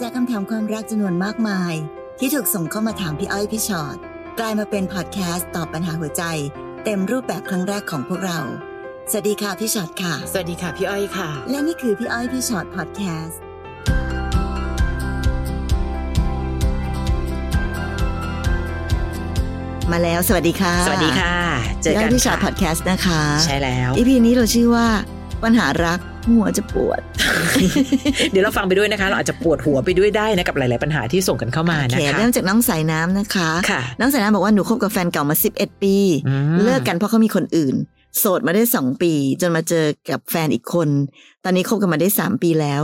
จากคำถามความรักจำนวนมากมาย ที่ถูกส่งเข้ามาถามพี่อ้อยพี่ชอ็อตกลายมาเป็นพอดแคสต์ตอบปัญหาหัวใจ เต็มรูปแบบครั้งแรกของพวกเรา สวัสดีค่ะพี่ชอ็อตค่ะ สวัสดีค่ะพี่อ้อยค่ะ และนี่คือพี่อ้อยพี่ชอ็อตพอดแคสต์มาแล้วสวัสดีค่ะ สวัสดีค่ะ เจอพี่อ้กัอนยพี่ชอ็อตค่ะพอดแคสต์นะคะ ใช่แล้ว EP นี้เราชื่อว่า ปัญหารัก หัวจะปวด เดี๋ยวเราฟังไปด้วยนะคะ เราอาจจะปวดหัวไปด้วยได้นะกับหลาย ๆ ปัญหาที่ส่งกันเข้ามาโอนะเคคะเริ่มจากน้องสายน้ำนะคะค่ะน้องสายน้ำบอกว่าหนูคบกับแฟนเก่ามา 11 ปีอืมเลิกกันเพราะเขามีคนอื่น โสดมาได้2ปี จนมาเจอกับแฟนอีกคน ตอนนี้คบกันมาได้3ปีแล้ว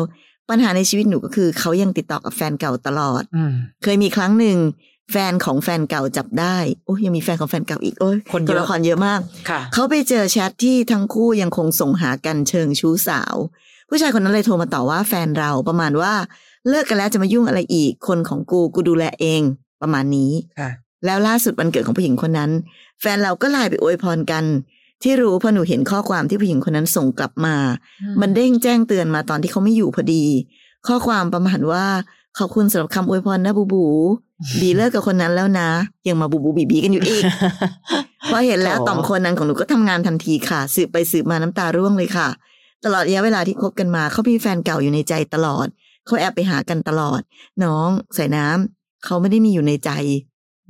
ปัญหาในชีวิตหนูก็คือเขายังติดต่อกับแฟนเก่าตลอดอืมเคยมีครั้งหนึ่ง แฟนของแฟนเก่าจับได้ โอ้ยยังมีแฟนของแฟนเก่าอีกโอ้ยคนเยอะตัวละครเยอะมากค่ะเขาไปเจอแชทที่ทั้งคู่ยังคงส่งหากันเชิงชู้สาว ผู้ชายคนนั้นเลยโทรมาต่อว่าแฟนเราประมาณว่าเลิกกันแล้วจะมายุ่งอะไรอีก คนของกูกูดูแลเองประมาณนี้ค่ะแล้วล่าสุดวันเกิดของผู้หญิงคนนั้น แฟนเราก็ไลน์ไปอวยพรกัน ที่รู้เพราะหนูเห็นข้อความที่ผู้หญิงคนนั้นส่งกลับมา มันเด้งแจ้งเตือนมาตอนที่เขาไม่อยู่พอดี ข้อความประมาณว่า ขอบคุณสำหรับคำอวยพรนะบูบู บีเลิกกับคนนั้นแล้วนะ ยังมาบูบูบีบีกันอยู่อีกพอเห็นแล้วโถต่อมคนนั้นของหนูก็ทำงานทันทีค่ะ สืบไปสืบมาน้ำตาร่วงเลยค่ะ ตลอดระยะเวลาที่คบกันมาเขามีแฟนเก่าอยู่ในใจตลอดเขาแอบไปหากันตลอด น้องใส่น้ำเขาไม่ได้มีอยู่ในใจ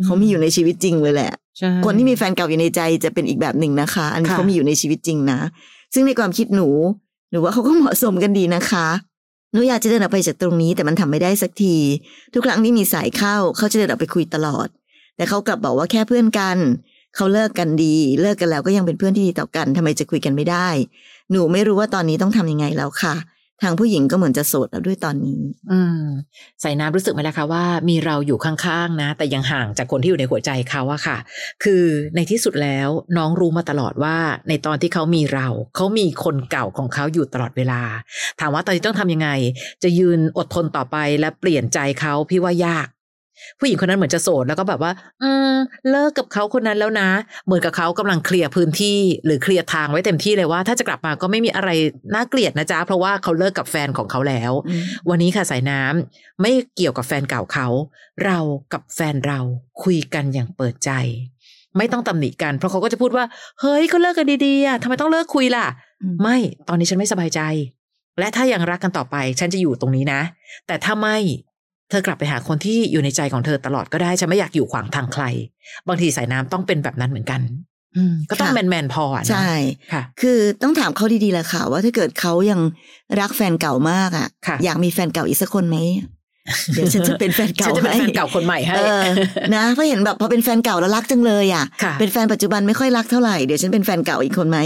เขามีอยู่ในชีวิตจริงเลยแหละใช่คนที่มีแฟนเก่าอยู่ในใจจะเป็นอีกแบบหนึ่งนะคะ อันนี้ค่ะเขามีอยู่ในชีวิตจริงนะ ซึ่งในความคิดหนูหนูว่าเขาก็เหมาะสมกันดีนะคะ หนูอยากจะเดินออกไปจากตรงนี้ แต่มันทำไม่ได้สักที ทุกครั้งที่มีสายเข้าเขาจะเดินออกไปคุยตลอด แต่เขากลับบอกว่าแค่เพื่อนกันเขาเลิกกันดี เลิกกันแล้วก็ยังเป็นเพื่อนที่ดีต่อกันทำไมจะคุยกันไม่ได้ หนูไม่รู้ว่าตอนนี้ต้องทำยังไงแล้วค่ะ ทางผู้หญิงก็เหมือนจะโสดแล้วด้วยตอนนี้ อืมใส่น้ำรู้สึกไหมล่ะคะว่ามีเราอยู่ข้างๆนะ แต่ยังห่างจากคนที่อยู่ในหัวใจเขาอะค่ะ คือในที่สุดแล้วน้องรู้มาตลอดว่า ในตอนที่เขามีเราเขามีคนเก่าของเขาอยู่ตลอดเวลา ถามว่าตอนนี้ต้องทำยังไง จะยืนอดทนต่อไปและเปลี่ยนใจเขาพี่ว่ายาก ผู้หญิงคนนั้นเหมือนจะโสดแล้วก็แบบว่า อืมเลิกกับเขาคนนั้นแล้วนะ เหมือนกับเขากำลังเคลียร์พื้นที่ หรือเคลียร์ทางไว้เต็มที่เลยว่า ถ้าจะกลับมาก็ไม่มีอะไรน่าเกลียดนะจ๊ะเพราะว่าเขาเลิกกับแฟนของเขาแล้ว วันนี้ค่ะสายน้ำไม่เกี่ยวกับแฟนเก่าเขา เรากับแฟนเราคุยกันอย่างเปิดใจ ไม่ต้องตำหนิกันเพราะเขาก็จะพูดว่า เฮ้ยก็เลิกกันดีๆอะทำไมต้องเลิกคุยล่ะอืมไม่ตอนนี้ฉันไม่สบายใจและถ้ายังรักกันต่อไป ฉันจะอยู่ตรงนี้นะ แต่ถ้าไม่ เธอกลับไปหาคนที่อยู่ในใจของเธอตลอดก็ได้ฉันไม่อยากอยู่ขวางทางใคร บางทีสายน้ำต้องเป็นแบบนั้นเหมือนกันอืมก็ต้องค่ะแมนแมนๆพออะนะใช่ค่ะ คือต้องถามเขาดีๆแหละค่ะ ว่าถ้าเกิดเขายังรักแฟนเก่ามากอะค่ะอยากมีแฟนเก่าอีกสักคนไหมเดี๋ยวฉันจะเป็นแฟนเก่าฉันจะเป็นให้แฟนเก่าคนใหม่ให้เออนะเพราะเห็นแบบพอเป็นแฟนเก่าแล้วรักจังเลยอะค่ะ เป็นแฟนปัจจุบันไม่ค่อยรักเท่าไหร่เดี๋ยวฉันเป็นแฟนเก่าอีกคนไหม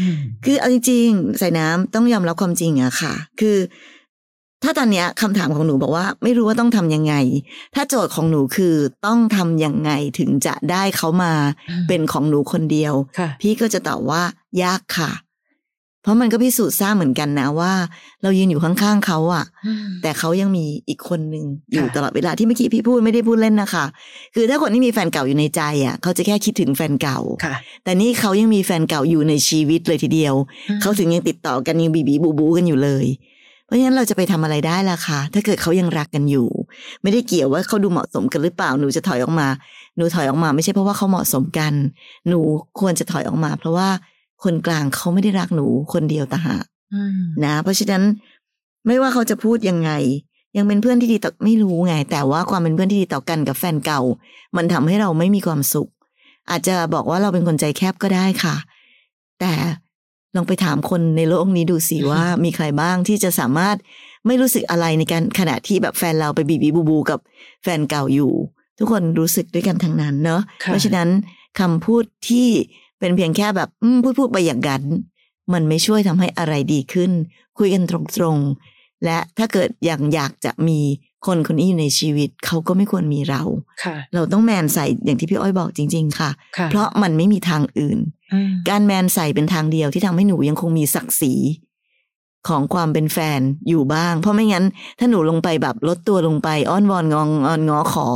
อืมคือเอาจริงๆใส่น้ำต้องยอมรับความจริงอะค่ะ คือ ถ้าตอนเนี้ยคำถามของหนูบอกว่า ไม่รู้ว่าต้องทำยังไง ถ้าโจทย์ของหนูคือต้องทำยังไงถึงจะได้เขามาอืมเป็นของหนูคนเดียวค่ะพี่ก็จะตอบว่ายากค่ะ เพราะมันก็พิสูจน์ทราบเหมือนกันนะว่า เรายืนอยู่ข้างๆเขาอะแต่เขายังมีอีกคนหนึ่งอยู่ค่ะตลอดเวลาที่เมื่อกี้พี่พูดไม่ได้พูดเล่นนะคะ คือถ้าคนที่มีแฟนเก่าอยู่ในใจอะเขาจะแค่คิดถึงแฟนเก่าค่ะแต่นี่เขายังมีแฟนเก่าอยู่ในชีวิตเลยทีเดียวเขาถึงยังติดต่อกันยังบีบีบูบูกันอยู่เลย เพราะฉะนั้นเราจะไปทำอะไรได้ล่ะคะถ้าเกิดเขายังรักกันอยู่ ไม่ได้เกี่ยวว่าเขาดูเหมาะสมกันหรือเปล่าหนูจะถอยออกมา หนูถอยออกมาไม่ใช่เพราะว่าเขาเหมาะสมกัน หนูควรจะถอยออกมา เพราะว่าคนกลางเขาไม่ได้รักหนูคนเดียวต่างหากอืมนะ เพราะฉะนั้นไม่ว่าเขาจะพูดยังไง ยังเป็นเพื่อนที่ดีต่อไม่รู้ไง แต่ว่าความเป็นเพื่อนที่ดีต่อกันกับแฟนเก่า มันทำให้เราไม่มีความสุข อาจจะบอกว่าเราเป็นคนใจแคบก็ได้ค่ะ แต่ ลองไปถามคนในโลกนี้ดูสิว่ามีใครบ้างที่จะสามารถไม่รู้สึกอะไรในการขณะที่แบบแฟนเราไปบีบีบูบูกับแฟนเก่าอยู่ ทุกคนรู้สึกด้วยกันทั้งนั้นเนาะค่ะเพราะฉะนั้นคำพูดที่เป็นเพียงแค่แบบอืมพูดพูดไปอย่างนั้นมันไม่ช่วยทำให้อะไรดีขึ้น คุยกันตรงๆ และถ้าเกิดยังอยากจะมีคนคนนี้อยู่ในชีวิตเขาก็ไม่ควรมีเราค่ะเราต้องแมนใส่อย่างที่พี่อ้อยบอกจริง ๆ ค่ะค่ะเพราะมันไม่มีทางอื่นอืม การแมนใส่เป็นทางเดียวที่ทำให้หนูยังคงมีศักดิ์ศรีของความเป็นแฟนอยู่บ้าง เพราะไม่งั้น ถ้าหนูลงไปแบบลดตัวลงไปอ้อนวอนงองออนงอขอ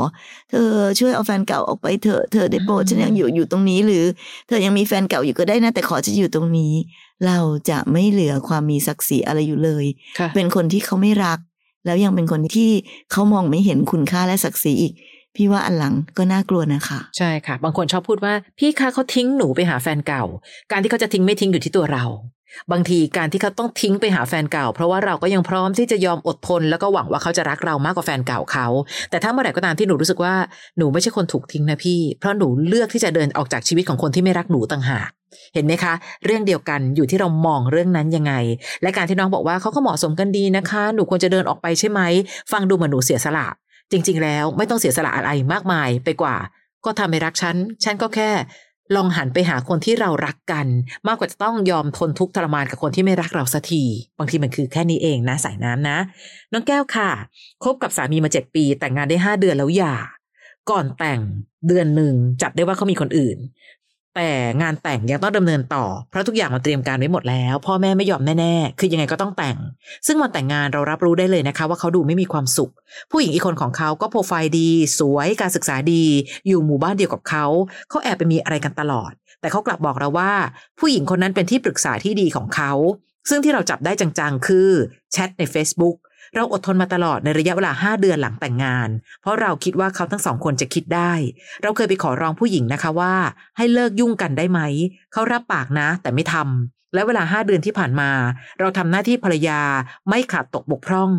เธอช่วยเอาแฟนเก่าออกไปเถอะเธอได้โปรดฉันยังอยู่อยู่ตรงนี้ หรือ เธอยังมีแฟนเก่าอยู่ก็ได้นะ แต่ขอจะอยู่ตรงนี้ เราจะไม่เหลือความมีศักดิ์ศรีอะไรอยู่เลยค่ะเป็นคนที่เขาไม่รัก แล้วยังเป็นคนที่เขามองไม่เห็นคุณค่าและศักดิ์ศรีอีก พี่ว่าอันหลังก็น่ากลัวนะคะ ใช่ค่ะ บางคนชอบพูดว่า พี่คะเขาทิ้งหนูไปหาแฟนเก่า การที่เขาจะทิ้งไม่ทิ้งอยู่ที่ตัวเรา บางทีการที่เขาต้องทิ้งไปหาแฟนเก่า เพราะว่าเราก็ยังพร้อมที่จะยอมอดทน แล้วก็หวังว่าเขาจะรักเรามากกว่าแฟนเก่าเขา แต่ถ้าเมื่อไหร่ก็ตามที่หนูรู้สึกว่าหนูไม่ใช่คนถูกทิ้งนะพี่ เพราะหนูเลือกที่จะเดินออกจากชีวิตของคนที่ไม่รักหนูต่างหากเห็นไหมคะ เรื่องเดียวกันอยู่ที่เรามองเรื่องนั้นยังไง และการที่น้องบอกว่าเขาก็เหมาะสมกันดีนะคะ หนูควรจะเดินออกไปใช่ไหม ฟังดูเหมือนหนูเสียสละ จริง ๆ แล้วไม่ต้องเสียสละอะไรมากมายไปกว่า ก็ทำให้รักฉัน ฉันก็แค่ลองหันไปหาคนที่เรารักกัน มากกว่าจะต้องยอมทนทุกข์ทรมานกับคนที่ไม่รักเราสักทีบางทีมันคือแค่นี้เองนะสายน้ำนะ น้องแก้วค่ะคบกับสามีมาเจ็ดปี แต่งงานได้ห้าเดือนแล้วหย่า ก่อนแต่งเดือนหนึ่งจับได้ว่าเขามีคนอื่น แต่งานแต่งยังต้องดำเนินต่อ เพราะทุกอย่างมันเตรียมการไว้หมดแล้ว พ่อแม่ไม่ยอมแน่ๆ คือยังไงก็ต้องแต่ง ซึ่งวันแต่งงานเรารับรู้ได้เลยนะคะ ว่าเขาดูไม่มีความสุข ผู้หญิงอีกคนของเขาก็โปรไฟล์ดี สวยการศึกษาดี อยู่หมู่บ้านเดียวกับเขา เขาแอบไปมีอะไรกันตลอด แต่เขากลับบอกเราว่า ผู้หญิงคนนั้นเป็นที่ปรึกษาที่ดีของเขา ซึ่งที่เราจับได้จังๆ คือแชทใน Facebook เราอดทนมาตลอดในระยะเวลา5เดือนหลังแต่งงาน เพราะเราคิดว่าเขาทั้งสองคนจะคิดได้ เราเคยไปขอร้องผู้หญิงนะคะว่า ให้เลิกยุ่งกันได้ไหม เขารับปากนะ แต่ไม่ทำและเวลา5เดือนที่ผ่านมา เราทำหน้าที่ภรรยาไม่ขาดตกบกพร่อง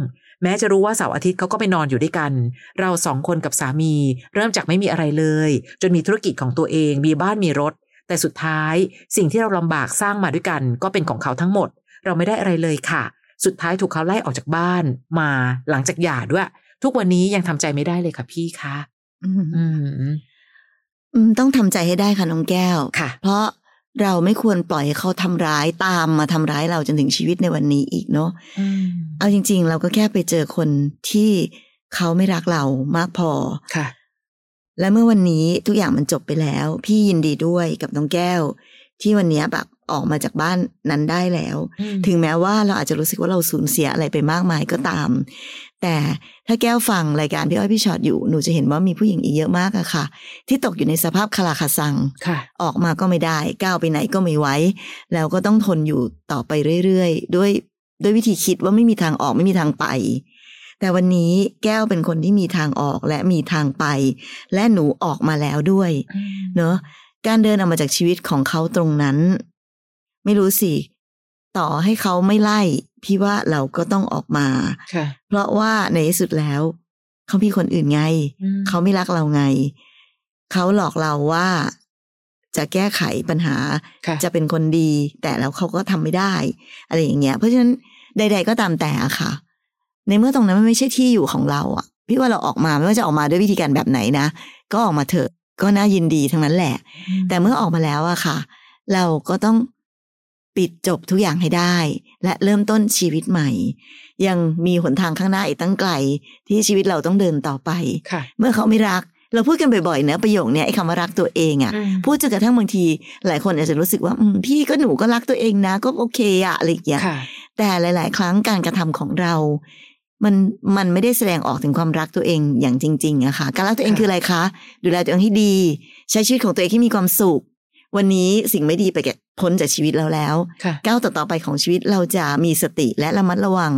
แม้จะรู้ว่าเสาร์อาทิตย์เขาก็ไปนอนอยู่ด้วยกัน เราสองคนกับสามี เริ่มจากไม่มีอะไรเลย จนมีธุรกิจของตัวเอง มีบ้านมีรถ แต่สุดท้าย สิ่งที่เราลำบากสร้างมาด้วยกัน ก็เป็นของเขาทั้งหมด เราไม่ได้อะไรเลยค่ะ สุดท้ายถูกเขาไล่ออกจากบ้านมาหลังจากหย่าด้วย ทุกวันนี้ยังทำใจไม่ได้เลยค่ะพี่คะอืมอืมอืมต้องทำใจให้ได้ค่ะน้องแก้วค่ะ เพราะเราไม่ควรปล่อยให้เขาทำร้ายตามมาทำร้ายเราจนถึงชีวิตในวันนี้อีกเนาะอืมเอาจริง ๆ เราก็แค่ไปเจอคนที่เขาไม่รักเรามากพอค่ะ และเมื่อวันนี้ทุกอย่างมันจบไปแล้ว พี่ยินดีด้วยกับน้องแก้ว ที่วันนี้แบบ ออกมาจากบ้านนั้นได้แล้ว ถึงแม้ว่าเราอาจจะรู้สึกว่าเราสูญเสียอะไรไปมากมายก็ตาม แต่ถ้าแก้วฟังรายการพี่อ้อยพี่ชอตอยู่หนูจะเห็นว่ามีผู้หญิงอีกเยอะมากอะค่ะ ที่ตกอยู่ในสภาพคาราคาซังค่ะออกมาก็ไม่ได้ ก้าวไปไหนก็ไม่ไหวแล้วก็ต้องทนอยู่ต่อไปเรื่อยๆ ด้วยด้วยวิธีคิดว่าไม่มีทางออกไม่มีทางไป แต่วันนี้แก้วเป็นคนที่มีทางออกและมีทางไป และหนูออกมาแล้วด้วย เนอะการเดินออกมาจากชีวิตของเขาตรงนั้น ไม่รู้สิ ต่อให้เขาไม่ไล่ พี่ว่าเราก็ต้องออกมาค่ะเพราะว่าในที่สุดแล้วเขามีคนอื่นไง เขาไม่รักเราไง เขาหลอกเราว่าจะแก้ไขปัญหาค่ะจะเป็นคนดี แต่แล้วเขาก็ทำไม่ได้ อะไรอย่างเงี้ย เพราะฉะนั้นใด ๆ ก็ตามแต่อะค่ะ ในเมื่อตรงนั้นมันไม่ใช่ที่อยู่ของเราอะพี่ว่าเราออกมาไม่ว่าจะออกมาด้วยวิธีการแบบไหนนะก็ออกมาเถอะก็น่ายินดีทั้งนั้นแหละ แต่เมื่อออกมาแล้วอะค่ะ เราก็ต้อง ปิดจบทุกอย่างให้ได้ และเริ่มต้นชีวิตใหม่ ยังมีหนทางข้างหน้าอีกตั้งไกล ที่ชีวิตเราต้องเดินต่อไปค่ะเมื่อเขาไม่รักเราพูดกันบ่อยๆเนะประโยคเนี้ยไอ้คำว่ารักตัวเองอะอืมพูดจนกระทั่งบางที หลายคนอาจจะรู้สึกว่าอืมพี่ก็หนูก็รักตัวเองนะ ก็โอเคอะอะไรอย่างเงี้ยค่ะแต่หลาย ๆ ครั้งการกระทำของเรา มันมันไม่ได้แสดงออกถึงความรักตัวเองอย่างจริงๆอะค่ะ การรักตัวเองค่ะคืออะไรคะ ดูแลตัวเองให้ดี ใช้ชีวิตของตัวเองที่มีความสุข วันนี้สิ่งไม่ดีไปแก่พ้นจากชีวิตเราแล้วค่ะก้าวต่อๆไปของชีวิตเราจะมีสติและระมัดระวัง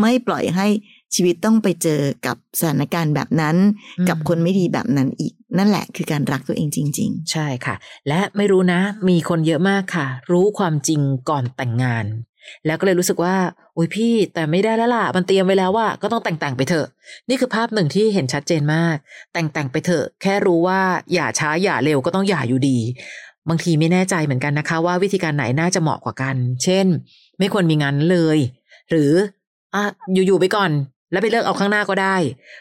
ไม่ปล่อยให้ชีวิตต้องไปเจอกับสถานการณ์แบบนั้นอืมกับคนไม่ดีแบบนั้นอีก นั่นแหละคือการรักตัวเองจริงใช่ค่ะ และไม่รู้นะ มีคนเยอะมากค่ะ รู้ความจริงก่อนแต่งงาน แล้วก็เลยรู้สึกว่าโอ้ยพี่แต่ไม่ได้แล้วล่ะ มันเตรียมไว้แล้วว่าก็ต้องแต่งแต่งๆไปเถอะ นี่คือภาพหนึ่งที่เห็นชัดเจนมากแต่งแต่งๆไปเถอะ แค่รู้ว่าอย่าช้าอย่าเร็วก็ต้องอย่าอยู่ดี บางทีไม่แน่ใจเหมือนกันนะคะ ว่าวิธีการไหนน่าจะเหมาะกว่ากัน เช่น ไม่ควรมีงานเลย หรืออะอยู่ๆไปก่อน แล้วไปเลิกเอาข้างหน้าก็ได้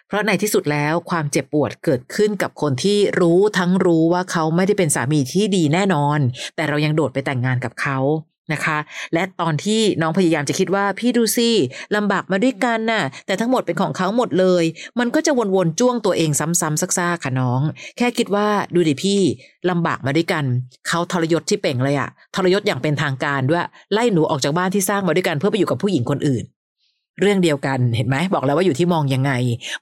เพราะในที่สุดแล้วความเจ็บปวดเกิดขึ้นกับคนที่รู้ทั้งรู้ว่าเขาไม่ได้เป็นสามีที่ดีแน่นอน แต่เรายังโดดไปแต่งงานกับเขา นะคะ และตอนที่น้องพยายามจะคิดว่าพี่ดูสิลำบากมาด้วยกันน่ะ แต่ทั้งหมดเป็นของเขาหมดเลย มันก็จะวนๆจ้วงตัวเองซ้ำๆซักๆค่ะน้อง แค่คิดว่าดูดิพี่ลำบากมาด้วยกัน เขาทรยศที่เป่งเลยอะทรยศอย่างเป็นทางการด้วยไล่หนูออกจากบ้านที่สร้างมาด้วยกันเพื่อไปอยู่กับผู้หญิงคนอื่น เรื่องเดียวกันเห็นไหมบอกแล้วว่าอยู่ที่มองยังไง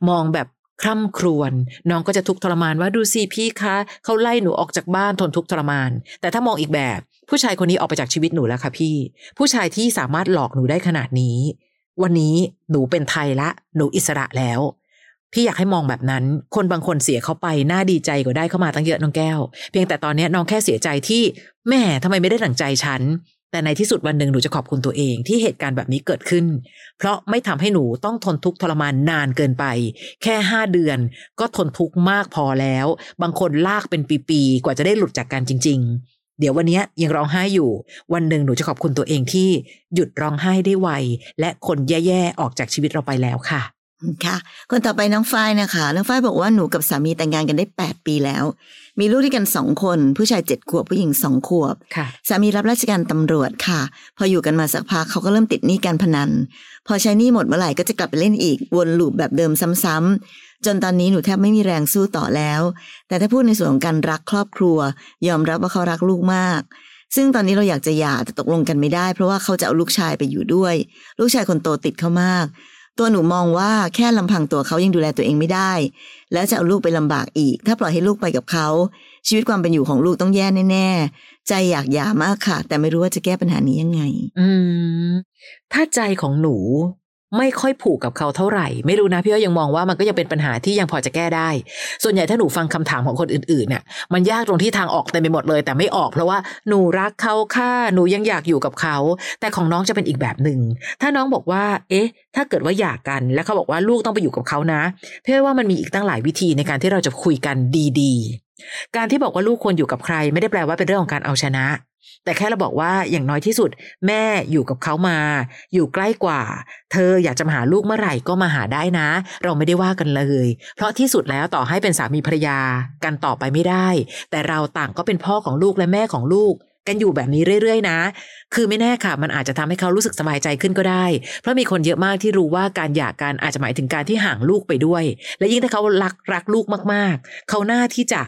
มองแบบคร่ำครวญน้องก็จะทุกข์ทรมานว่าดูสิพี่คะเขาไล่หนูออกจากบ้านทนทุกข์ทรมาน แต่ถ้ามองอีกแบบ ผู้ชายคนนี้ออกไปจากชีวิตหนูแล้วค่ะพี่ ผู้ชายที่สามารถหลอกหนูได้ขนาดนี้ วันนี้หนูเป็นไทยละ หนูอิสระแล้ว พี่อยากให้มองแบบนั้น คนบางคนเสียเขาไปน่าดีใจกว่าได้เข้ามาตั้งเยอะน้องแก้ว เพียงแต่ตอนนี้น้องแค่เสียใจที่แม่ทำไมไม่ได้ดั่งใจฉันแต่ในที่สุดวันหนึ่งหนูจะขอบคุณตัวเองที่เหตุการณ์แบบนี้เกิดขึ้น เพราะไม่ทำให้หนูต้องทนทุกข์ทรมานนานเกินไป แค่ห้าเดือนก็ทนทุกข์มากพอแล้ว บางคนลากเป็นปีๆ กว่าจะได้หลุดจากกันจริงๆ เดี๋ยววันนี้ยังร้องไห้อยู่ วันหนึ่งหนูจะขอบคุณตัวเองที่หยุดร้องไห้ได้ไว และคนแย่ๆออกจากชีวิตเราไปแล้วค่ะค่ะ คนต่อไปน้องฝ้ายนะคะ น้องฝ้ายบอกว่าหนูกับสามีแต่งงานกันได้ 8 ปีแล้ว มีลูกด้วยกันสองคน ผู้ชายเจ็ดขวบผู้หญิงสองขวบค่ะสามีรับราชการตำรวจค่ะ พออยู่กันมาสักพักเขาก็เริ่มติดหนี้การพนัน พอใช้หนี้หมดเมื่อไหร่ก็จะกลับไปเล่นอีกวนลูปแบบเดิมซ้ำๆ จนตอนนี้หนูแทบไม่มีแรงสู้ต่อแล้ว แต่ถ้าพูดในส่วนของการรักครอบครัว ยอมรับว่าเขารักลูกมาก ซึ่งตอนนี้เราอยากจะหย่าแต่ตกลงกันไม่ได้ เพราะว่าเขาจะเอาลูกชายไปอยู่ด้วย ลูกชายคนโตติดเขามาก ตัวหนูมองว่าแค่ลำพังตัวเขายังดูแลตัวเองไม่ได้ แล้วจะเอาลูกไปลำบากอีก ถ้าปล่อยให้ลูกไปกับเขาชีวิตความเป็นอยู่ของลูกต้องแย่แน่ๆใจอยากหย่ามากค่ะ แต่ไม่รู้ว่าจะแก้ปัญหานี้ยังไง อืมถ้าใจของหนู ไม่ค่อยผูกกับเขาเท่าไหร่ ไม่รู้นะพี่ว่ายังมองว่ามันก็ยังเป็นปัญหาที่ยังพอจะแก้ได้ ส่วนใหญ่ถ้าหนูฟังคำถามของคนอื่นๆเนี่ยมันยากตรงที่ทางออกเต็มไปหมดเลย แต่ไม่ออกเพราะว่าหนูรักเขาค่ะหนูยังอยากอยู่กับเขา แต่ของน้องจะเป็นอีกแบบหนึ่งถ้าน้องบอกว่า เอ๊ะ ถ้าเกิดว่าอยากกัน แล้วเขาบอกว่าลูกต้องไปอยู่กับเขานะพี่ว่ามันมีอีกตั้งหลายวิธีในการที่เราจะคุยกันดีๆ การที่บอกว่าลูกควรอยู่กับใคร ไม่ได้แปลว่าเป็นเรื่องของการเอาชนะ แต่แค่เราบอกว่าอย่างน้อยที่สุด แม่อยู่กับเขามา อยู่ใกล้กว่า เธออยากจะมาหาลูกเมื่อไหร่ก็มาหาได้นะ เราไม่ได้ว่ากันเลย เพราะที่สุดแล้วต่อให้เป็นสามีภรรยากันต่อไปไม่ได้ แต่เราต่างก็เป็นพ่อของลูกและแม่ของลูก กันอยู่แบบนี้เรื่อยๆ นะ คือไม่แน่ค่ะ มันอาจจะทำให้เขารู้สึกสบายใจขึ้นก็ได้ เพราะมีคนเยอะมากที่รู้ว่าการหย่ากันอาจจะหมายถึงการที่ห่างลูกไปด้วย และยิ่งถ้าเขารักรักลูกมากๆ เขาหน้าที่จะ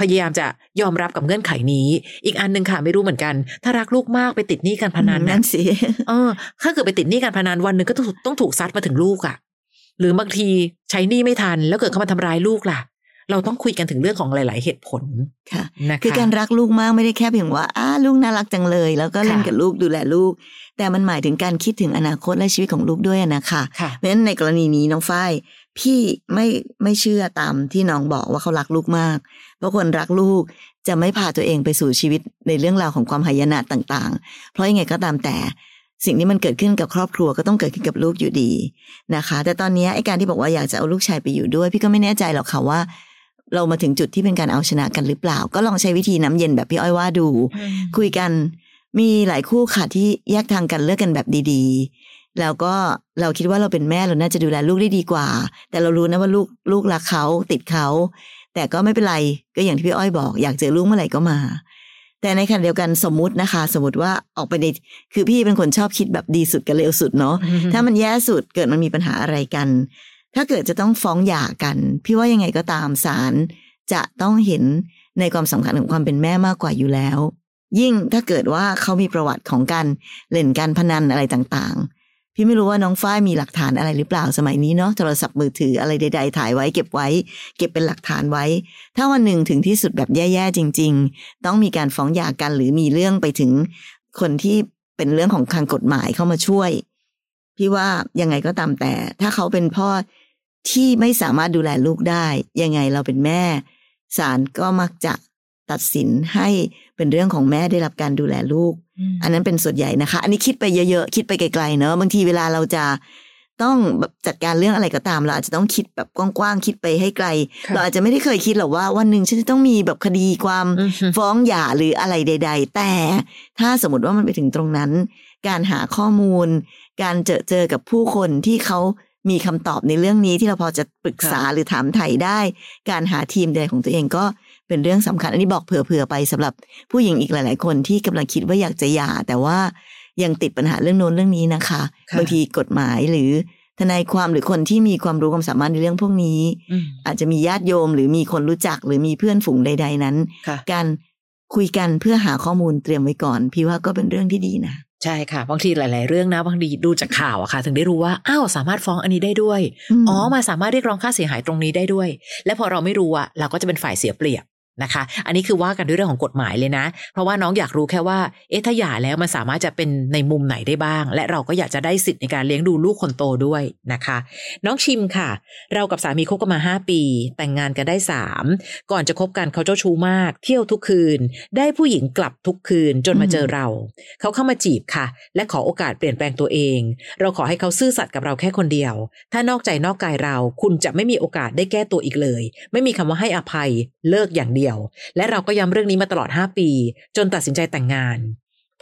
พยายามจะยอมรับกับเงื่อนไขนี้ อีกอันหนึ่งค่ะไม่รู้เหมือนกัน ถ้ารักลูกมากไปติดหนี้การพนันนั่นสิเออถ้าเกิดไปติดหนี้การพนันวันหนึ่งก็ต้องต้องถูกซัดมาถึงลูกอะ่ะ หรือบางทีใช้หนี้ไม่ทัน แล้วเกิดเขามาทำร้ายลูกล่ะ เราต้องคุยกันถึงเรื่องของหลาย ๆ เหตุผลค่ะนะคะคือการรักลูกมากไม่ได้แค่เพียงว่าอ้าลูกน่ารักจังเลย แล้วก็เล่นค่ะกับลูกดูแลลูก แต่มันหมายถึงการคิดถึงอนาคตและชีวิตของลูกด้วยอะนะคะค่ะเพราะฉะนั้นในกรณีนี้น้องฝ้ายพี่ไม่ไม่เชื่อตามที่น้องบอกว่าเขารักลูกมาก เพราะคนรักลูกจะไม่พาตัวเองไปสู่ชีวิตในเรื่องราวของความหายนะต่างๆ เพราะยังไงก็ตามแต่สิ่งที่มันเกิดขึ้นกับครอบครัวก็ต้องเกิดขึ้นกับลูกอยู่ดีนะคะ แต่ตอนนี้ไอ้การที่บอกว่าอยากจะเอาลูกชายไปอยู่ด้วย พี่ก็ไม่แน่ใจหรอกค่ะว่า เรามาถึงจุดที่เป็นการเอาชนะกันหรือเปล่า ก็ลองใช้วิธีน้ำเย็นแบบพี่อ้อยว่าดู คุยกันมีหลายคู่ค่ะที่แยกทางกันเลิกกันแบบดีๆ แล้วก็เราคิดว่าเราเป็นแม่เราน่าจะดูแลลูกได้ดีกว่า แต่เรารู้นะว่าลูกลูกรักเขาติดเขา แต่ก็ไม่เป็นไรก็อย่างที่พี่อ้อยบอก อยากเจอลูกเมื่อไหร่ก็มา แต่ในขณะเดียวกันสมมุตินะคะ สมมติว่าออกไปในคือพี่เป็นคนชอบคิดแบบดีสุดกับเลวสุดเนาะถ้ามันแย่สุดเกิดมันมีปัญหาอะไรกัน ถ้าเกิดจะต้องฟ้องหย่ากัน พี่ว่ายังไงก็ตามศาลจะต้องเห็นในความสำคัญของความเป็นแม่มากกว่าอยู่แล้ว ยิ่งถ้าเกิดว่าเขามีประวัติของการเล่นการพนันอะไรต่างๆ พี่ไม่รู้ว่าน้องฝ้ายมีหลักฐานอะไรหรือเปล่าสมัยนี้เนาะโทรศัพท์มือถืออะไรใด ๆ ถ่ายไว้เก็บไว้ เก็บเป็นหลักฐานไว้ ถ้าวันหนึ่งถึงที่สุดแบบแย่ๆจริง ๆ ต้องมีการฟ้องหย่ากันหรือมีเรื่องไปถึงคนที่เป็นเรื่องของทางกฎหมายเข้ามาช่วย พี่ว่ายังไงก็ตามแต่ ถ้าเขาเป็นพ่อที่ไม่สามารถดูแลลูกได้ ยังไงเราเป็นแม่ศาลก็มักจะตัดสินให้ เป็นเรื่องของแม่ได้รับการดูแลลูก อันนั้นเป็นส่วนใหญ่นะคะ อันนี้คิดไปเยอะๆ คิดไปไกลๆเนอะบางทีเวลาเราจะต้องแบบจัดการเรื่องอะไรก็ตามเราอาจจะต้องคิดแบบกว้างๆคิดไปให้ไกลค่ะเราอาจจะไม่ได้เคยคิดหรอกว่าวันหนึ่งฉันจะต้องมีแบบคดีความอือฮึฟ้องหย่าหรืออะไรใด ๆ แต่ถ้าสมมติว่ามันไปถึงตรงนั้น การหาข้อมูล การเจอเจอกับผู้คนที่เขามีคำตอบในเรื่องนี้ที่เราพอจะปรึกษาหรือถามไถ่ได้ การหาทีมใดของตัวเองก็ เป็นเรื่องสำคัญ อันนี้บอกเผื่อๆไปสำหรับผู้หญิงอีกหลาย ๆ คนที่กำลังคิดว่าอยากจะหย่า แต่ว่ายังติดปัญหาเรื่องโน้นเรื่องนี้นะคะค่ะบางทีกฎหมายหรือทนายความหรือคนที่มีความรู้ความสามารถในเรื่องพวกนี้อืมอาจจะมีญาติโยมหรือมีคนรู้จักหรือมีเพื่อนฝูงใด ๆ นั้นค่ะการคุยกันเพื่อหาข้อมูลเตรียมไว้ก่อน พี่ว่าก็เป็นเรื่องที่ดีนะใช่ค่ะบางทีหลาย ๆ เรื่องนะบางทีดูจากข่าวอะค่ะ ถึงได้รู้ว่าอ้าวสามารถฟ้องอันนี้ได้ด้วยมอ๋อมาสามารถเรียกร้องค่าเสียหายตรงนี้ได้ด้วย และพอเราไม่รู้อะเราก็จะเป็นฝ่ายเสียเปรียบ นะคะ อันนี้คือว่ากันด้วยเรื่องของกฎหมายเลยนะ เพราะว่าน้องอยากรู้แค่ว่า เอ๊ะถ้าหย่าแล้วมันสามารถจะเป็นในมุมไหนได้บ้าง และเราก็อยากจะได้สิทธิ์ในการเลี้ยงดูลูกคนโตด้วยนะคะ น้องชิมค่ะ เรากับสามีคบกันมา 5 ปี แต่งงานกันได้ 3 ก่อนจะคบกันเขาเจ้าชู้มาก เที่ยวทุกคืน ได้ผู้หญิงกลับทุกคืนจนมาเจอเรา เขาเข้ามาจีบค่ะ และขอโอกาสเปลี่ยนแปลงตัวเอง เราขอให้เขาซื่อสัตย์กับเราแค่คนเดียว ถ้านอกใจนอกกายเรา คุณจะไม่มีโอกาสได้แก้ตัวอีกเลย ไม่มีคำว่าให้อภัยเลิกอย่างเดียวและเราก็ย้ำเรื่องนี้มาตลอด 5 ปี จนตัดสินใจแต่งงาน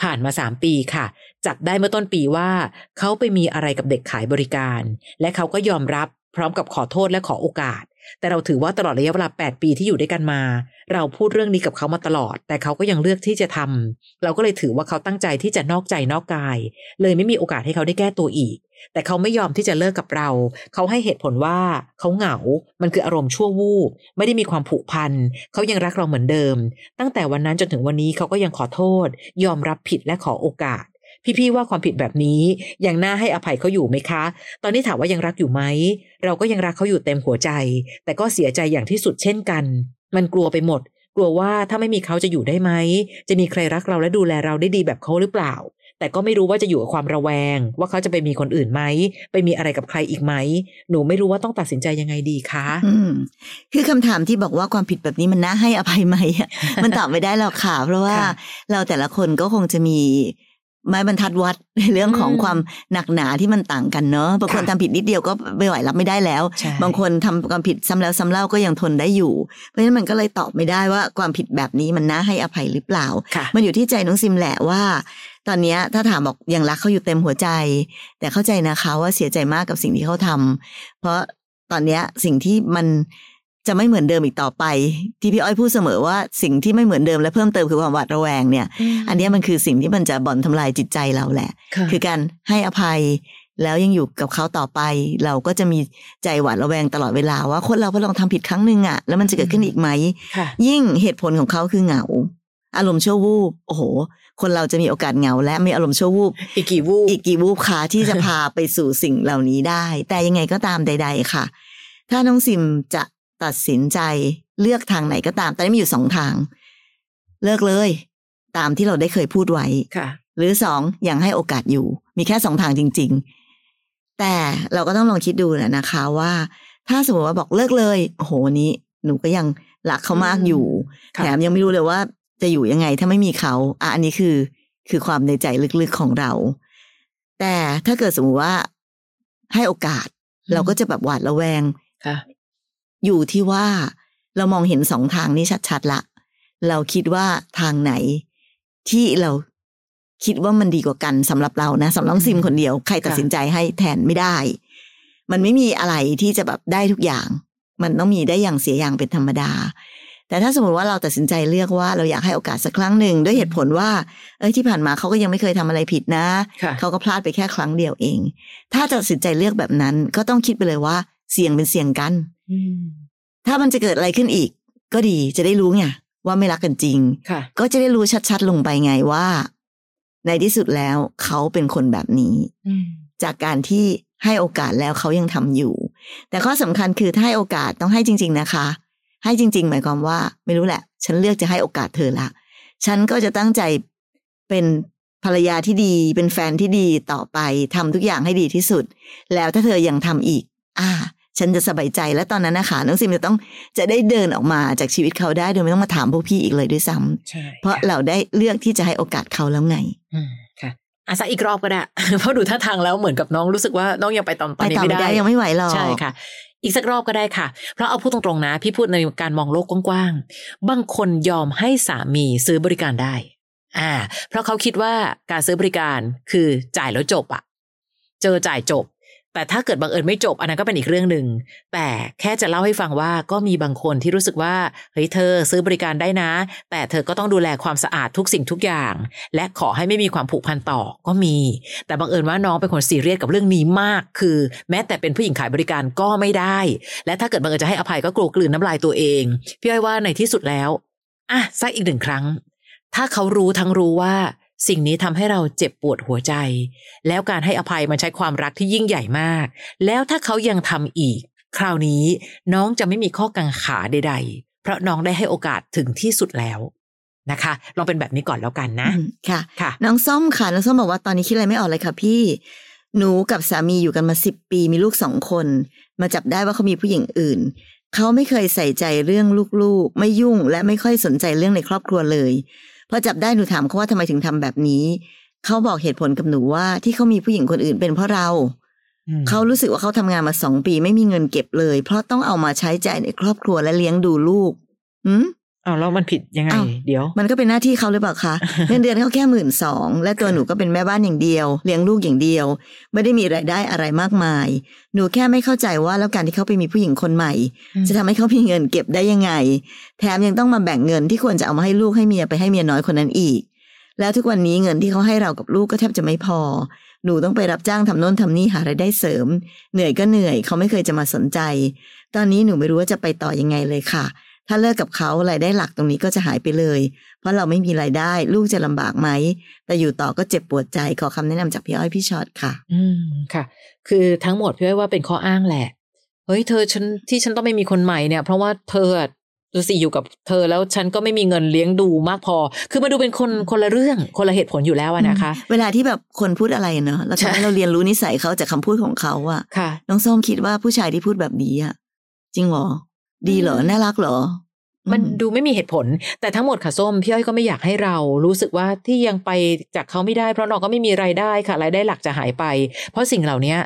ผ่านมา 3 ปีค่ะ จับได้เมื่อต้นปีว่า เขาไปมีอะไรกับเด็กขายบริการ และเขาก็ยอมรับพร้อมกับขอโทษและขอโอกาส แต่เราถือว่าตลอดระยะเวลา 8 ปีที่อยู่ด้วยกันมา เราพูดเรื่องนี้กับเขามาตลอด แต่เขาก็ยังเลือกที่จะทำเราก็เลยถือว่าเขาตั้งใจที่จะนอกใจนอกกาย เลยไม่มีโอกาสให้เขาได้แก้ตัวอีก แต่เขาไม่ยอมที่จะเลิกกับเรา เขาให้เหตุผลว่าเขาเหงา มันคืออารมณ์ชั่ววูบไม่ได้มีความผูกพันเขายังรักเราเหมือนเดิม ตั้งแต่วันนั้นจนถึงวันนี้เขาก็ยังขอโทษ ยอมรับผิดและขอโอกาส พี่ๆว่าความผิดแบบนี้ยังน่าให้อภัยเขาอยู่ไหมคะ ตอนนี้ถามว่ายังรักอยู่ไหม เราก็ยังรักเขาอยู่เต็มหัวใจ แต่ก็เสียใจอย่างที่สุดเช่นกัน มันกลัวไปหมด กลัวว่าถ้าไม่มีเขาจะอยู่ได้ไหม จะมีใครรักเราและดูแลเราได้ดีแบบเขาหรือเปล่า แต่ก็ไม่รู้ว่าจะอยู่กับความระแวง ว่าเขาจะไปมีคนอื่นไหม ไปมีอะไรกับใครอีกไหม หนูไม่รู้ว่าต้องตัดสินใจยังไงดีคะอืมคือคำถามที่บอกว่าความผิดแบบนี้มันน่าให้อภัยไหมอะมันตอบไม่ได้หรอกค่ะ เพราะว่าค่ะเราแต่ละคนก็คงจะมี ไม้บรรทัดวัดในเรื่องของอืมความหนักหนาที่มันต่างกันเนอะบางคนค่ะทำผิดนิดเดียวก็ไม่ไหวรับไม่ได้แล้วใช่บางคนทำความผิดซ้ำแล้วซ้ำเล่าก็ยังทนได้อยู่ เพราะฉะนั้นมันก็เลยตอบไม่ได้ว่าความผิดแบบนี้มันน่าให้อภัยหรือเปล่าค่ะมันอยู่ที่ใจน้องซิมแหละว่า ตอนเนี้ยถ้าถามบอกยังรักเขาอยู่เต็มหัวใจ แต่เข้าใจนะคะว่าเสียใจมากกับสิ่งที่เขาทำเพราะตอนเนี้ยสิ่งที่มัน จะไม่เหมือนเดิมอีกต่อไป ที่พี่อ้อยพูดเสมอว่าสิ่งที่ไม่เหมือนเดิมและเพิ่มเติมคือความหวาดระแวงเนี่ย อันเนี้ยมันคือสิ่งที่มันจะบ่อนทำลายจิตใจเราแหละค่ะคือการให้อภัยแล้วยังอยู่กับเขาต่อไป เราก็จะมีใจหวาดระแวงตลอดเวลาว่าคนเราพอลองทำผิดครั้งหนึ่งอะแล้วมันจะเกิดขึ้นอีกไหมค่ะยิ่งเหตุผลของเขาคือเหงา อารมณ์ชั่ววูบโอ้โห คนเราจะมีโอกาสเหงา และมีอารมณ์ชั่ววูบอีกกี่วูบอีกกี่วูบคะที่จะพาไปสู่สิ่งเหล่านี้ได้ แต่ยังไงก็ตามใด ๆ ค่ะ ถ้าน้องซิมจะ ตัดสินใจเลือกทางไหนก็ตามแต่มีอยู่สองทาง เลิกเลย ตามที่เราได้เคยพูดไว้ค่ะ หรือสองยังให้โอกาสอยู่ มีแค่สองทางจริง ๆ แต่เราก็ต้องลองคิดดูนะนะคะว่า ถ้าสมมติว่าบอกเลิกเลยโอ้โหวันนี้ หนูก็ยังรักเขามากอยู่ค่ะแถมยังไม่รู้เลยว่า จะอยู่ยังไงถ้าไม่มีเขาอะอันนี้คือ คือความในใจลึกๆของเรา แต่ถ้าเกิดสมมติว่าให้โอกาส เราก็จะแบบหวาดระแวงค่ะ อยู่ที่ว่าเรามองเห็นสองทางนี้ชัดๆละ เราคิดว่าทางไหน ที่เราคิดว่ามันดีกว่ากันสำหรับเรานะสำหรับน้องซิมคนเดียวใครตัดสินใจให้แทนไม่ได้ มันไม่มีอะไรที่จะแบบได้ทุกอย่าง มันต้องมีได้อย่างเสียอย่างเป็นธรรมดา แต่ถ้าสมมติว่าเราตัดสินใจเลือกว่าเราอยากให้โอกาสสักครั้งหนึ่งด้วยเหตุผลว่า เอ้ยที่ผ่านมาเขาก็ยังไม่เคยทำอะไรผิดนะค่ะเขาก็พลาดไปแค่ครั้งเดียวเอง ถ้าจะตัดสินใจเลือกแบบนั้นก็ต้องคิดไปเลยว่าเสี่ยงเป็นเสี่ยงกันอืม ถ้ามันจะเกิดอะไรขึ้นอีก ก็ดีจะได้รู้ไงว่าไม่รักกันจริงค่ะก็จะได้รู้ชัดๆ ลงไปไงว่า ในที่สุดแล้วเขาเป็นคนแบบนี้อืมจากการที่ให้โอกาสแล้วเขายังทำอยู่ แต่ข้อสำคัญคือถ้าให้โอกาสต้องให้จริง ๆนะคะ ให้จริง ๆ หมายความว่า ไม่รู้แหละ ฉันเลือกจะให้โอกาสเธอละ ฉันก็จะตั้งใจเป็นภรรยาที่ดีเป็นแฟนที่ดีต่อไปทำทุกอย่างให้ดีที่สุด แล้วถ้าเธอยังทำอีก อ่า ฉันจะสบายใจและตอนนั้นนะคะน้องซิมจะต้องจะได้เดินออกมาจากชีวิตเขาได้ โดยไม่ต้องมาถามพวกพี่อีกเลยด้วยซ้ำใช่เพราะค่เราได้เลือกที่จะให้โอกาสเขาแล้วไงอืมค่ะอะสักอีกรอบก็ได้เพราะดูท่าทางแล้วเหมือนกับน้องรู้สึกว่าน้องยังไปตอนตไปอนนี้ต่อไม่ไม่ได้ได้ยังไม่ไหวหรอกใช่ค่ะ อีกสักรอบก็ได้ค่ะ เพราะเอาพูดตรงๆนะ พี่พูดในการมองโลกกว้างๆบางคนยอมให้สามีซื้อบริการได้ อ่า เพราะเขาคิดว่าการซื้อบริการคือจ่ายแล้วจบอะเจอจ่ายจบ แต่ถ้าเกิดบังเอิญไม่จบ อันนั้นก็เป็นอีกเรื่องหนึ่ง แต่แค่จะเล่าให้ฟังว่าก็มีบางคนที่รู้สึกว่าเฮ้ยเธอซื้อบริการได้นะ แต่เธอก็ต้องดูแลความสะอาดทุกสิ่งทุกอย่าง และขอให้ไม่มีความผูกพันต่อก็มี แต่บังเอิญว่าน้องเป็นคนซีเรียสกับเรื่องนี้มาก คือ แม้แต่เป็นผู้หญิงขายบริการก็ไม่ได้ และถ้าเกิดบังเอิญจะให้อภัยก็กลัวกลืนน้ำลายตัวเองพี่อ้อยว่าในที่สุดแล้วอะสักอีกหนึ่งครั้ง ถ้าเขารู้ทั้งรู้ว่า สิ่งนี้ทำให้เราเจ็บปวดหัวใจ แล้วการให้อภัยมันใช้ความรักที่ยิ่งใหญ่มาก แล้วถ้าเขายังทำอีก คราวนี้น้องจะไม่มีข้อกังขาใด ๆ เพราะน้องได้ให้โอกาสถึงที่สุดแล้วนะคะลองเป็นแบบนี้ก่อนแล้วกันนะอืมค่ะค่ะ น้องส้มค่ะน้องส้มบอกว่าตอนนี้คิดอะไรไม่ออกเลยค่ะ พี่หนูกับสามีอยู่กันมาสิบปีมีลูกสองคน มาจับได้ว่าเขามีผู้หญิงอื่น เขาไม่เคยใส่ใจเรื่องลูกๆ ไม่ยุ่งและไม่ค่อยสนใจเรื่องในครอบครัวเลย พอจับได้หนูถามเขาว่าทำไมถึงทำแบบนี้ เขาบอกเหตุผลกับหนูว่าที่เขามีผู้หญิงคนอื่นเป็นเพราะเราอืมเขารู้สึกว่าเขาทำงานมาสองปีไม่มีเงินเก็บเลย เพราะต้องเอามาใช้จ่ายในครอบครัวและเลี้ยงดูลูกหืม อ้าวแล้วมันผิดยังไงอ้าวเดี๋ยว มันก็เป็นหน้าที่เขาหรือเปล่าคะเงินเดือนเขาแค่หมื่นสองและตัวหนูก็เป็นแม่บ้านอย่างเดียว เลี้ยงลูกอย่างเดียว ไม่ได้มีรายได้อะไรมากมาย หนูแค่ไม่เข้าใจว่าแล้วการที่เขาไปมีผู้หญิงคนใหม่อืมจะทำให้เขามีเงินเก็บได้ยังไง แถมยังต้องมาแบ่งเงินที่ควรจะเอามาให้ลูกให้เมียไปให้เมียน้อยคนนั้นอีก แล้วทุกวันนี้เงินที่เขาให้เรากับลูกก็แทบจะไม่พอ หนูต้องไปรับจ้างทำโน่นทำนี่หารายได้เสริม เหนื่อยก็เหนื่อยเขาไม่เคยจะมาสนใจ ตอนนี้หนูไม่รู้ว่าจะไปต่อยังไงเลยค่ะ ถ้าเลิกกับเขารายได้หลักตรงนี้ก็จะหายไปเลย เพราะเราไม่มีรายได้ลูกจะลำบากไหม แต่อยู่ต่อก็เจ็บปวดใจขอคำแนะนำจากพี่อ้อยพี่ช็อตค่ะ อืมค่ะ คือทั้งหมดพี่อ้อยว่าเป็นข้ออ้างแหละ เฮ้ยเธอฉันที่ฉันต้องไม่มีคนใหม่เนี่ย เพราะว่าเธออะดูสิอยู่กับเธอแล้วฉันก็ไม่มีเงินเลี้ยงดูมากพอ คือมาดูเป็นคนคนละเรื่องคนละเหตุผลอยู่แล้วอะนะคะ เวลาที่แบบคนพูดอะไรเนาะแล้วทำให้ใช่เราเรียนรู้นิสัยเขาจากคำพูดของเขาอะค่ะ น้องส้มคิดว่าผู้ชายที่พูดแบบนี้อะจริงเหรอ ดีเหรออืมน่ารักเหรอ มันอืดูไม่มีเหตุผล แต่ทั้งหมดค่ะส้มพี่อ้อยก็ไม่อยากให้เรารู้สึกว่าที่ยังไปจากเขาไม่ได้เพราะน้องก็ไม่มีรายได้ค่ะรายได้หลักจะหายไป เพราะสิ่งเหล่านี้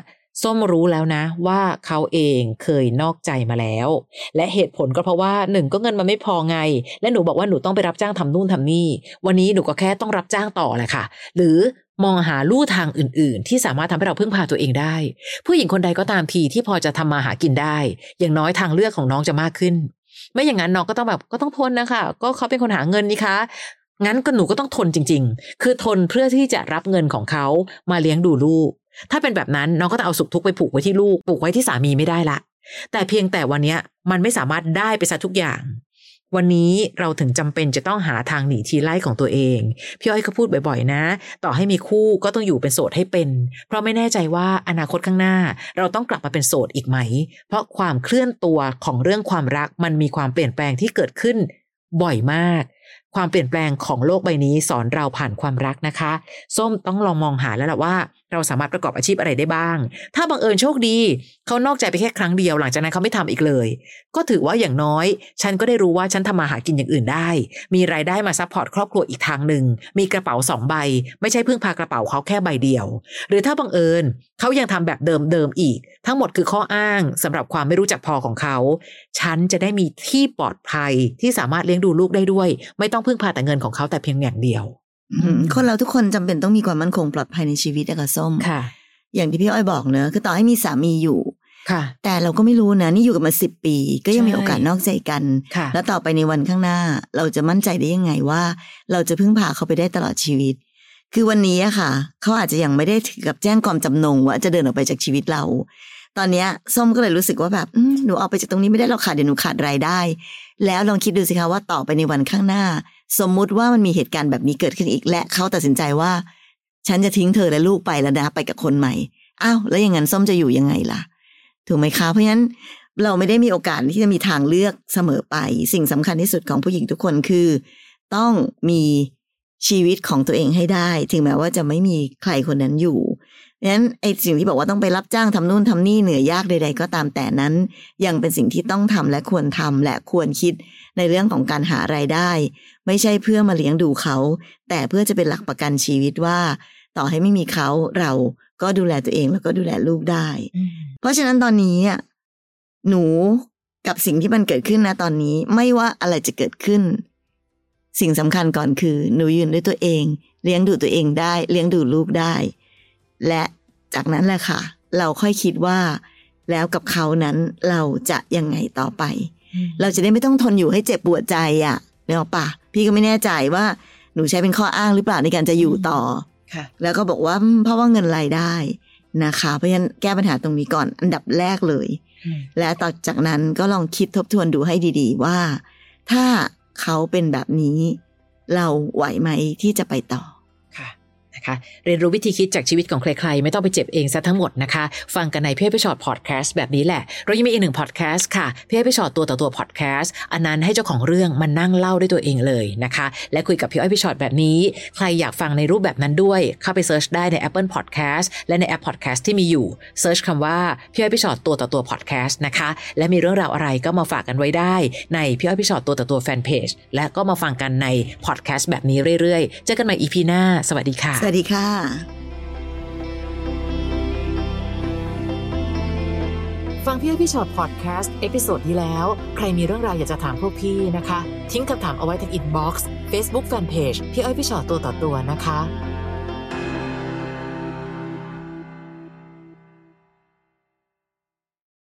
ส้มรู้แล้วนะว่าเขาเองเคยนอกใจมาแล้ว และเหตุผลก็เพราะว่าหนึ่งก็เงินมันไม่พอไง และหนูบอกว่าหนูต้องไปรับจ้างทำนู่นทำนี่ วันนี้หนูก็แค่ต้องรับจ้างต่อแหละค่ะ หรือมองหาลู่ทางอื่น ๆ ที่สามารถทำให้เราพึ่งพาตัวเองได้ ผู้หญิงคนใดก็ตามทีที่พอจะทำมาหากินได้ อย่างน้อยทางเลือกของน้องจะมากขึ้น ไม่อย่างนั้นน้องก็ต้องแบบก็ต้องทนนะคะ ก็เขาเป็นคนหาเงินนี่คะงั้นก็หนูก็ต้องทนจริง ๆ คือทนเพื่อที่จะรับเงินของเขามาเลี้ยงดูลูก ถ้าเป็นแบบนั้นน้องก็ต้องเอาสุขทุกข์ไปผูกไว้ที่ลูก ผูกไว้ที่สามีไม่ได้ละ แต่เพียงแต่วันนี้มันไม่สามารถได้ไปซะทุกอย่าง วันนี้เราถึงจำเป็นจะต้องหาทางหนีทีไล่ของตัวเอง พี่อ้อยก็พูดบ่อยๆ นะ ต่อให้มีคู่ก็ต้องอยู่เป็นโสดให้เป็น เพราะไม่แน่ใจว่าอนาคตข้างหน้า เราต้องกลับมาเป็นโสดอีกไหม เพราะความเคลื่อนตัวของเรื่องความรักมันมีความเปลี่ยนแปลงที่เกิดขึ้นบ่อยมากความเปลี่ยนแปลงของโลกใบนี้สอนเราผ่านความรักนะคะ ส้มต้องลองมองหาแล้วล่ะว่า เราสามารถประกอบอาชีพอะไรได้บ้าง ถ้าบังเอิญโชคดี เขานอกใจไปแค่ครั้งเดียวหลังจากนั้นเขาไม่ทำอีกเลย ก็ถือว่าอย่างน้อย ฉันก็ได้รู้ว่าฉันทำมาหากินอย่างอื่นได้ มีรายได้มา support ครอบครัวอีกทางหนึ่งมีกระเป๋าสองใบ ไม่ใช่พึ่งพากระเป๋าเขาแค่ใบเดียว หรือถ้าบังเอิญเขายังทำแบบเดิมๆอีก ทั้งหมดคือข้ออ้างสำหรับความไม่รู้จักพอของเขา ฉันจะได้มีที่ปลอดภัยที่สามารถเลี้ยงดูลูกได้ด้วยไม่ต้องพึ่งพาแต่เงินของเขาแต่เพียงอย่างเดียวอืมคนเราทุกคนจำเป็นต้องมีความมั่นคงปลอดภัยในชีวิตอะค่ะส้มค่ะ อย่างที่พี่อ้อยบอกเนอะคือต่อให้มีสามีอยู่ค่ะ แต่เราก็ไม่รู้นะ นี่อยู่กันมาสิบปี ก็ยังใช่มีโอกาสนอกใจกันค่ะแล้วต่อไปในวันข้างหน้า เราจะมั่นใจได้ยังไงว่า เราจะพึ่งพาเขาไปได้ตลอดชีวิต คือวันนี้อะค่ะ เขาอาจจะยังไม่ได้ถึงกับแจ้งความจำนงว่าจะเดินออกไปจากชีวิตเรา ตอนเนี้ยส้มก็เลยรู้สึกว่าแบบหนูออกไปจากตรงนี้ไม่ได้หรอกค่ะเดี๋ยวหนูขาดรายได้ แล้วลองคิดดูสิคะว่าต่อไปในวันข้างหน้า สมมุติว่ามันมีเหตุการณ์แบบนี้เกิดขึ้นอีก และเขาตัดสินใจว่า ฉันจะทิ้งเธอและลูกไปแล้วนะไปกับคนใหม่อ้าวแล้วอย่างนั้นส้มจะอยู่ยังไงล่ะ ถูกไหมคะเพราะฉะนั้นเราไม่ได้มีโอกาสที่จะมีทางเลือกเสมอไป สิ่งสำคัญที่สุดของผู้หญิงทุกคนคือ ต้องมีชีวิตของตัวเองให้ได้ ถึงแม้ว่าจะไม่มีใครคนนั้นอยู่ เพราะฉะนั้นไอ้สิ่งที่บอกว่าต้องไปรับจ้างทำนู่นทำนี่เหนื่อยยากใด ๆ ก็ตามแต่นั้น ยังเป็นสิ่งที่ต้องทำและควรทำและควรคิดในเรื่องของการหารายได้ ไม่ใช่เพื่อมาเลี้ยงดูเขา แต่เพื่อจะเป็นหลักประกันชีวิตว่า ต่อให้ไม่มีเขาเราก็ดูแลตัวเองแล้วก็ดูแลลูกได้ เพราะฉะนั้นตอนนี้อะหนูกับสิ่งที่มันเกิดขึ้นนะตอนนี้ไม่ว่าอะไรจะเกิดขึ้น สิ่งสำคัญก่อนคือ หนูยืนด้วยตัวเอง เลี้ยงดูตัวเองได้ เลี้ยงดูลูกได้ และจากนั้นแหละค่ะ เราค่อยคิดว่า แล้วกับเขานั้นเราจะยังไงต่อไป เราจะได้ไม่ต้องทนอยู่ให้เจ็บปวดใจอะเนี่ยหรอกปะพี่ก็ไม่แน่ใจว่าหนูใช้เป็นข้ออ้างหรือเปล่าในการจะอยู่ต่อค่ะแล้วก็บอกว่าอืมเพราะว่าเงินรายได้นะคะ เพราะฉะนั้นแก้ปัญหาตรงนี้ก่อนอันดับแรกเลย และต่อจากนั้นก็ลองคิดทบทวนดูให้ดี ๆ ว่า ถ้าเขาเป็นแบบนี้ เราไหวไหมที่จะไปต่อค่ะ นะคะ เรียนรู้วิธีคิดจากชีวิตของใครๆ ไม่ต้องไปเจ็บเองซะทั้งหมดนะคะ ฟังกันในพี่อ้อยพี่ฉอดพอดแคสต์แบบนี้แหละ เรายังมีอีกหนึ่งพอดแคสต์ค่ะพี่อ้อยพี่ฉอดตัวต่อตัวพอดแคสต์อันนั้นให้เจ้าของเรื่องมันนั่งเล่าด้วยตัวเองเลยนะคะ และคุยกับพี่อ้อยพี่ฉอดแบบนี้ ใครอยากฟังในรูปแบบนั้นด้วย เข้าไป search ได้ใน Apple Podcast และในแอป Podcast ที่มีอยู่ search คำว่าพี่อ้อยพี่ฉอดตัวต่อตัวพอดแคสต์นะคะ และมีเรื่องราวอะไรก็มาฝากกันไว้ได้ในพี่อ้อยพี่ฉอดตัวต่อตัวแฟนเพจและก็มาฟังกันในพอดแคสต์แบบนี้เรื่อยๆ เจอกันใหม่ EP หน้า สวัสดีค่ะวัสดีค่ะ ฟังพี่อ้อยพี่ฉอดพอดแคสต์ episode ที่แล้ว ใครมีเรื่องราวอยากจะถามพวกพี่นะคะ ทิ้งคำถามเอาไว้ที่ inbox เฟซบุ๊กแฟนเพจพี่อ้อยพี่ฉอดตัวต่อตัวนะคะ